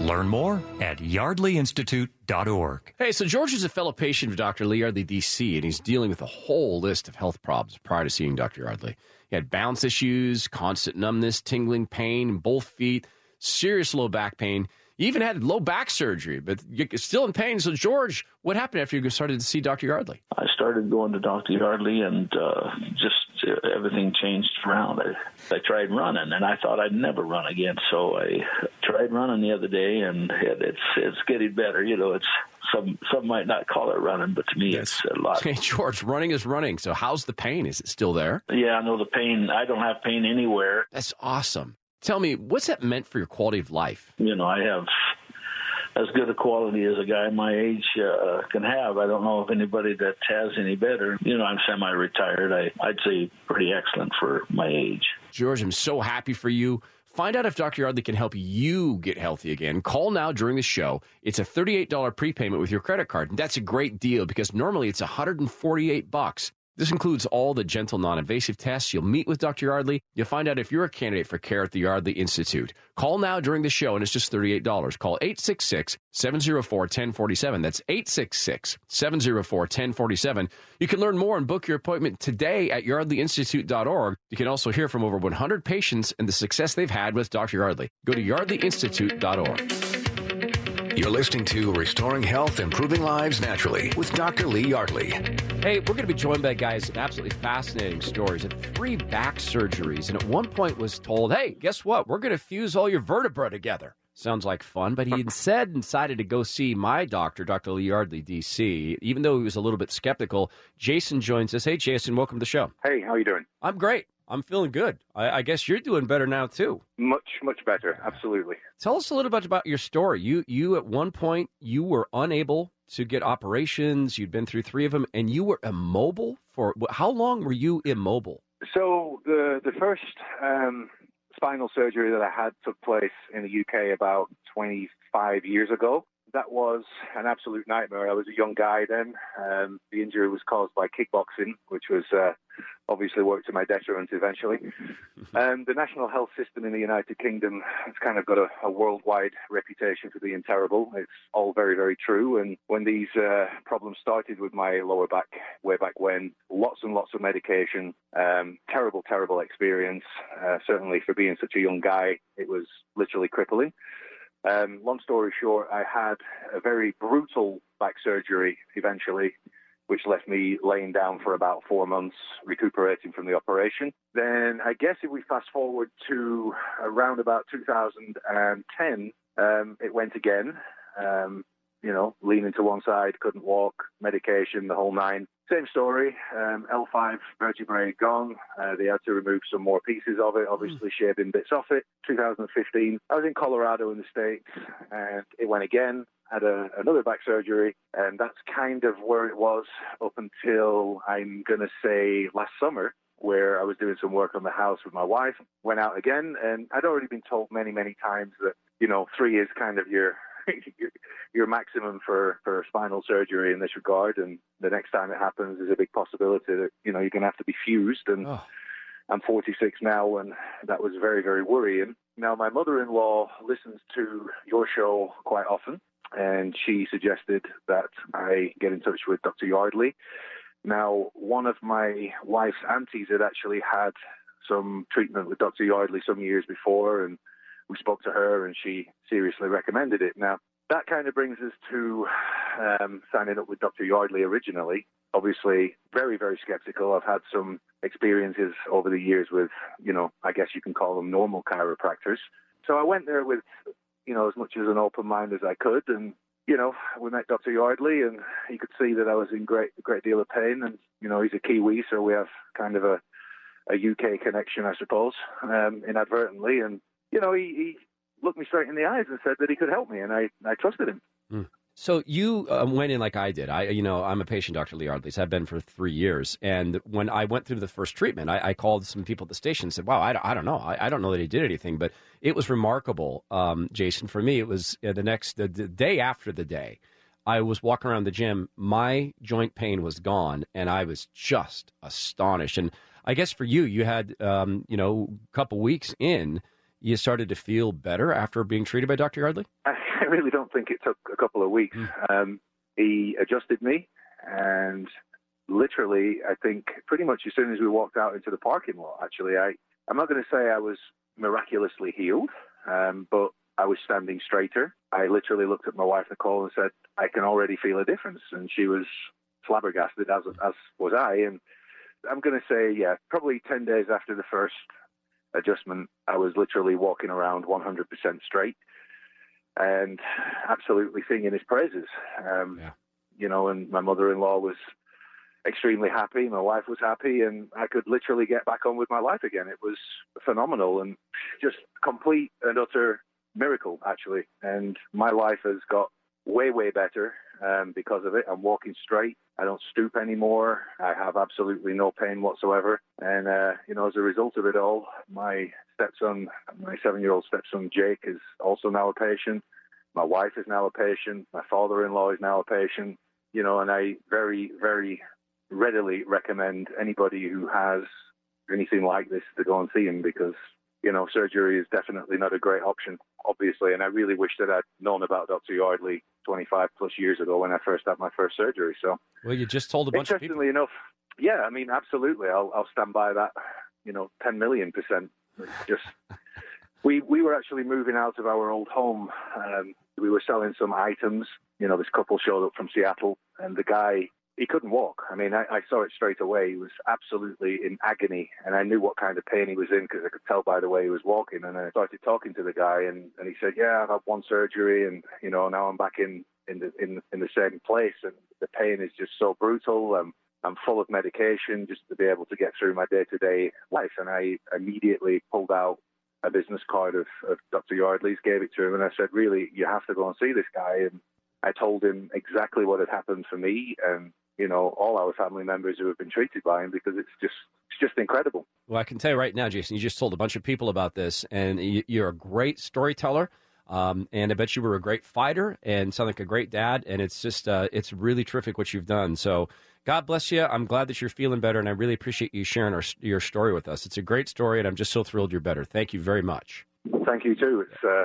Learn more at yardleyinstitute.org. Hey, so George is a fellow patient of Dr. Lee Yardley, DC, and he's dealing with a whole list of health problems prior to seeing Dr. Yardley. He had bounce issues, constant numbness, tingling pain in both feet, serious low back pain. You even had low back surgery, but you're still in pain. So, George, what happened after you started to see Dr. Yardley? I started going to Dr. Yardley, and uh, just everything changed around. I, I tried running, and I thought I'd never run again. So I tried running the other day, and it, it's it's getting better. You know, it's some some might not call it running, but to me, it's a lot. Hey, George, running is running. So, how's the pain? Is it still there? Yeah, I know the pain. I don't have pain anywhere. That's awesome. Tell me, what's that meant for your quality of life? You know, I have as good a quality as a guy my age uh, can have. I don't know if anybody that has any better. You know, I'm semi-retired. I, I'd say pretty excellent for my age. George, I'm so happy for you. Find out if Dr. Yardley can help you get healthy again. Call now during the show. It's a $38 prepayment with your credit card. And that's a great deal because normally it's 148 bucks. This includes all the gentle, non-invasive tests. You'll meet with Dr. Yardley. You'll find out if you're a candidate for care at the Yardley Institute. Call now during the show, and it's just $38. Call 866-704-1047. That's 866-704-1047. You can learn more and book your appointment today at yardleyinstitute.org. You can also hear from over 100 patients and the success they've had with Dr. Yardley. Go to yardleyinstitute.org. You're listening to Restoring Health, Improving Lives Naturally with Dr. Lee Yardley. Hey, we're going to be joined by guys with absolutely fascinating stories. Had three back surgeries, and at one point was told, "Hey, guess what? We're going to fuse all your vertebra together." Sounds like fun, but he instead decided to go see my doctor, Dr. Lee Yardley, DC. Even though he was a little bit skeptical, Jason joins us. Hey, Jason, welcome to the show. Hey, how you doing? I'm great. I'm feeling good. I, I guess you're doing better now too. Much, much better. Absolutely. Tell us a little bit about your story. You, you at one point, you were unable to get operations. You'd been through three of them, and you were immobile for how long? Were you immobile? So the the first um, spinal surgery that I had took place in the UK about 25 years ago. That was an absolute nightmare. I was a young guy then. Um, the injury was caused by kickboxing, which was uh, obviously worked to my detriment eventually. Um, the national health system in the United Kingdom has kind of got a, a worldwide reputation for being terrible. It's all very, very true. And when these uh, problems started with my lower back, way back when, lots and lots of medication, um, terrible, terrible experience. Uh, certainly for being such a young guy, it was literally crippling. Um, long story short, I had a very brutal back surgery eventually, which left me laying down for about four months recuperating from the operation. Then I guess if we fast forward to around about 2010, um, it went again. Um, you know, leaning to one side, couldn't walk, medication, the whole nine. Same story. Um, L5 vertebrae gone. Uh, they had to remove some more pieces of it, obviously shaving bits off it. 2015, I was in Colorado in the States and it went again. Had a, another back surgery, and that's kind of where it was up until I'm going to say last summer, where I was doing some work on the house with my wife. Went out again, and I'd already been told many, many times that, you know, three is kind of your your, your maximum for, for spinal surgery in this regard. And the next time it happens, there's a big possibility that, you know, you're going to have to be fused. And Oh. I'm 46 now, and that was very, very worrying. Now, my mother in law listens to your show quite often, and she suggested that I get in touch with Dr. Yardley. Now, one of my wife's aunties had actually had some treatment with Dr. Yardley some years before, and we spoke to her, and she seriously recommended it. Now, that kind of brings us to um, signing up with Dr. Yardley originally. Obviously, very, very skeptical. I've had some experiences over the years with, you know, I guess you can call them normal chiropractors. So I went there with, you know, as much as an open mind as I could, and you know, we met Dr. Yardley, and he could see that I was in great, great deal of pain, and you know, he's a Kiwi, so we have kind of a, a UK connection, I suppose, um, inadvertently, and you know, he, he looked me straight in the eyes and said that he could help me, and I, I trusted him. So you um, went in like I did. I, you know, I'm a patient, Dr. Lee Yardley's. I've been for three years. And when I went through the first treatment, I, I called some people at the station and said, wow, I, I don't know. I, I don't know that he did anything, but it was remarkable, um, Jason. For me, it was uh, the next, the, the day after the day, I was walking around the gym. My joint pain was gone, and I was just astonished. And I guess for you, you had, um, you know, a couple weeks in, you started to feel better after being treated by Dr. Yardley? I really don't think it took a couple of weeks. Um, he adjusted me, and literally, I think pretty much as soon as we walked out into the parking lot, actually, I, I'm not going to say I was miraculously healed, um, but I was standing straighter. I literally looked at my wife, Nicole, and said, I can already feel a difference. And she was flabbergasted, as, as was I. And I'm going to say, yeah, probably 10 days after the first adjustment, I was literally walking around 100% straight and absolutely singing his praises. Um, You know, and my mother-in-law was extremely happy. My wife was happy, and I could literally get back on with my life again. It was phenomenal and just complete and utter miracle, actually. And my life has got way, way better um, because of it. I'm walking straight. I don't stoop anymore. I have absolutely no pain whatsoever. And, uh, you know, as a result of it all, my stepson, my seven year old stepson Jake, is also now a patient. My wife is now a patient. My father in law is now a patient. You know, and I very, very readily recommend anybody who has anything like this to go and see him because, you know, surgery is definitely not a great option, obviously. And I really wish that I'd known about Dr. Yardley 25 plus years ago when I first had my first surgery. So, Well, you just told a bunch of people. interestingly enough, yeah, I mean, absolutely. I'll, I'll stand by that, you know, 10 million percent. Just, we, we were actually moving out of our old home. Um, we were selling some items. You know, this couple showed up from Seattle, and the guy, he couldn't walk. I mean, I, I saw it straight away. He was absolutely in agony, and I knew what kind of pain he was in because I could tell by the way he was walking. And I started talking to the guy, and, and he said, "Yeah, I've had one surgery, and you know, now I'm back in in the in in the same place, and the pain is just so brutal. Um, I'm full of medication just to be able to get through my day to day life." And I immediately pulled out a business card of, of Dr. Yardley's, gave it to him, and I said, "Really, you have to go and see this guy." And I told him exactly what had happened for me, and you know, all our family members who have been treated by him, because it's just it's just incredible. Well, I can tell you right now, Jason, you just told a bunch of people about this, and you- you're a great storyteller. Um, and I bet you were a great fighter and sound like a great dad. And it's just, uh, it's really terrific what you've done. So God bless you. I'm glad that you're feeling better, and I really appreciate you sharing our, your story with us. It's a great story, and I'm just so thrilled you're better. Thank you very much. Thank you too. It's, uh,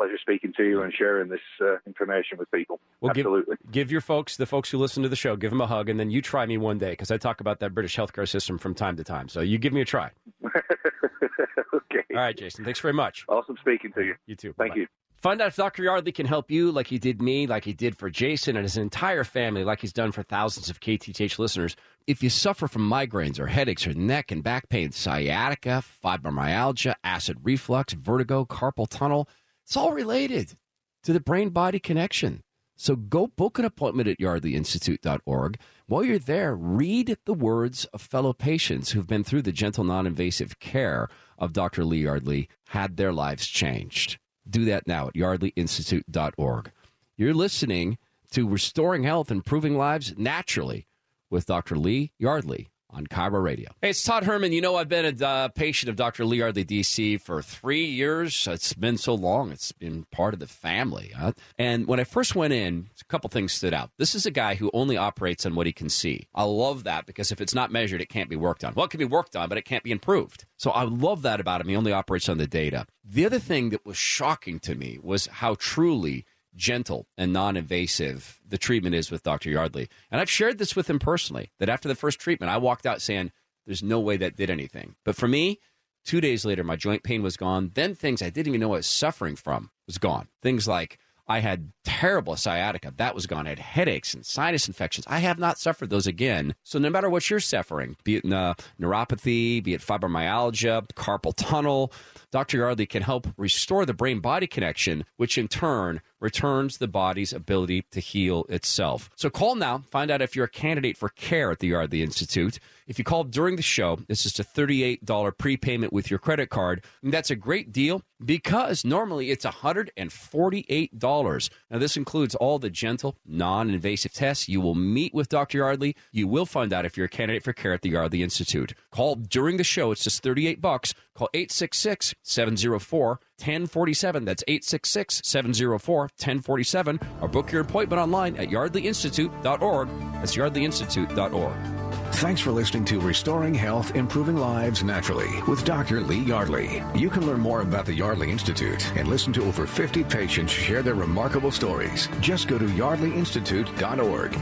pleasure speaking to you and sharing this uh, information with people. Well, give, Absolutely. give your folks, the folks who listen to the show, give them a hug, and then you try me one day because I talk about that British healthcare system from time to time. So you give me a try. okay. All right, Jason. Thanks very much. Awesome speaking to you. You too. Thank Bye-bye. you. Find out if Dr. Yardley can help you like he did me, like he did for Jason and his entire family, like he's done for thousands of KTTH listeners. If you suffer from migraines or headaches or neck and back pain, sciatica, fibromyalgia, acid reflux, vertigo, carpal tunnel, it's all related to the brain body connection. So go book an appointment at yardleyinstitute.org. While you're there, read the words of fellow patients who've been through the gentle, non invasive care of Dr. Lee Yardley, had their lives changed. Do that now at yardleyinstitute.org. You're listening to Restoring Health, Improving Lives Naturally with Dr. Lee Yardley on KIRO Radio. Hey, it's Todd Herman. You know, I've been a uh, patient of Dr. Lee Yardley, DC, for three years. It's been so long. It's been part of the family. Huh? And when I first went in, a couple things stood out. This is a guy who only operates on what he can see. I love that because if it's not measured, it can't be worked on. Well, it can be worked on, but it can't be improved. So I love that about him. He only operates on the data. The other thing that was shocking to me was how truly gentle and non invasive the treatment is with Dr. Yardley. And I've shared this with him personally that after the first treatment, I walked out saying, There's no way that did anything. But for me, two days later, my joint pain was gone. Then things I didn't even know I was suffering from was gone. Things like I had terrible sciatica. That was gone. I had headaches and sinus infections. I have not suffered those again. So no matter what you're suffering, be it uh, neuropathy, be it fibromyalgia, carpal tunnel, Dr. Yardley can help restore the brain body connection, which in turn returns the body's ability to heal itself. So call now, find out if you're a candidate for care at the Yardley Institute. If you call during the show, it's just a $38 prepayment with your credit card. And that's a great deal because normally it's $148. Now, this includes all the gentle, non invasive tests. You will meet with Dr. Yardley. You will find out if you're a candidate for care at the Yardley Institute. Call during the show, it's just 38 bucks. Call 866 704 1047. That's 866 704 1047. Or book your appointment online at yardleyinstitute.org. That's yardleyinstitute.org. Thanks for listening to Restoring Health, Improving Lives Naturally with Dr. Lee Yardley. You can learn more about the Yardley Institute and listen to over 50 patients share their remarkable stories. Just go to yardleyinstitute.org.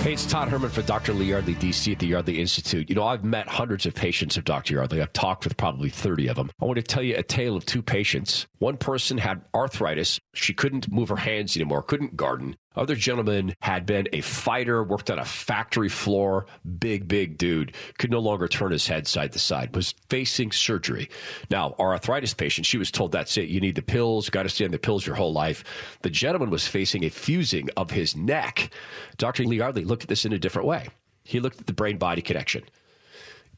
Hey, it's Todd Herman for Dr. Lee Yardley, DC at the Yardley Institute. You know, I've met hundreds of patients of Dr. Yardley. I've talked with probably 30 of them. I want to tell you a tale of two patients. One person had arthritis. She couldn't move her hands anymore, couldn't garden. Other gentleman had been a fighter, worked on a factory floor, big, big dude, could no longer turn his head side to side, was facing surgery. Now, our arthritis patient, she was told that's it. You need the pills, got to stay on the pills your whole life. The gentleman was facing a fusing of his neck. Dr. Lee Yardley looked at this in a different way. He looked at the brain body connection.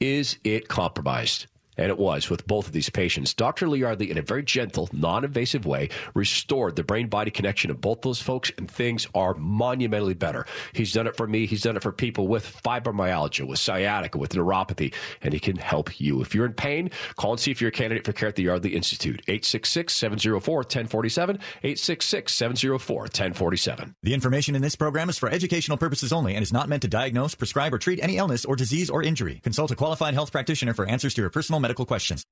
Is it compromised? And it was with both of these patients. Dr. Yardley, in a very gentle, non invasive way, restored the brain body connection of both those folks, and things are monumentally better. He's done it for me, he's done it for people with fibromyalgia, with sciatica, with neuropathy, and he can help you. If you're in pain, call and see if you're a candidate for care at the Yardley Institute. 866 704 1047, 866 704 1047. The information in this program is for educational purposes only and is not meant to diagnose, prescribe, or treat any illness or disease or injury. Consult a qualified health practitioner for answers to your personal medical questions.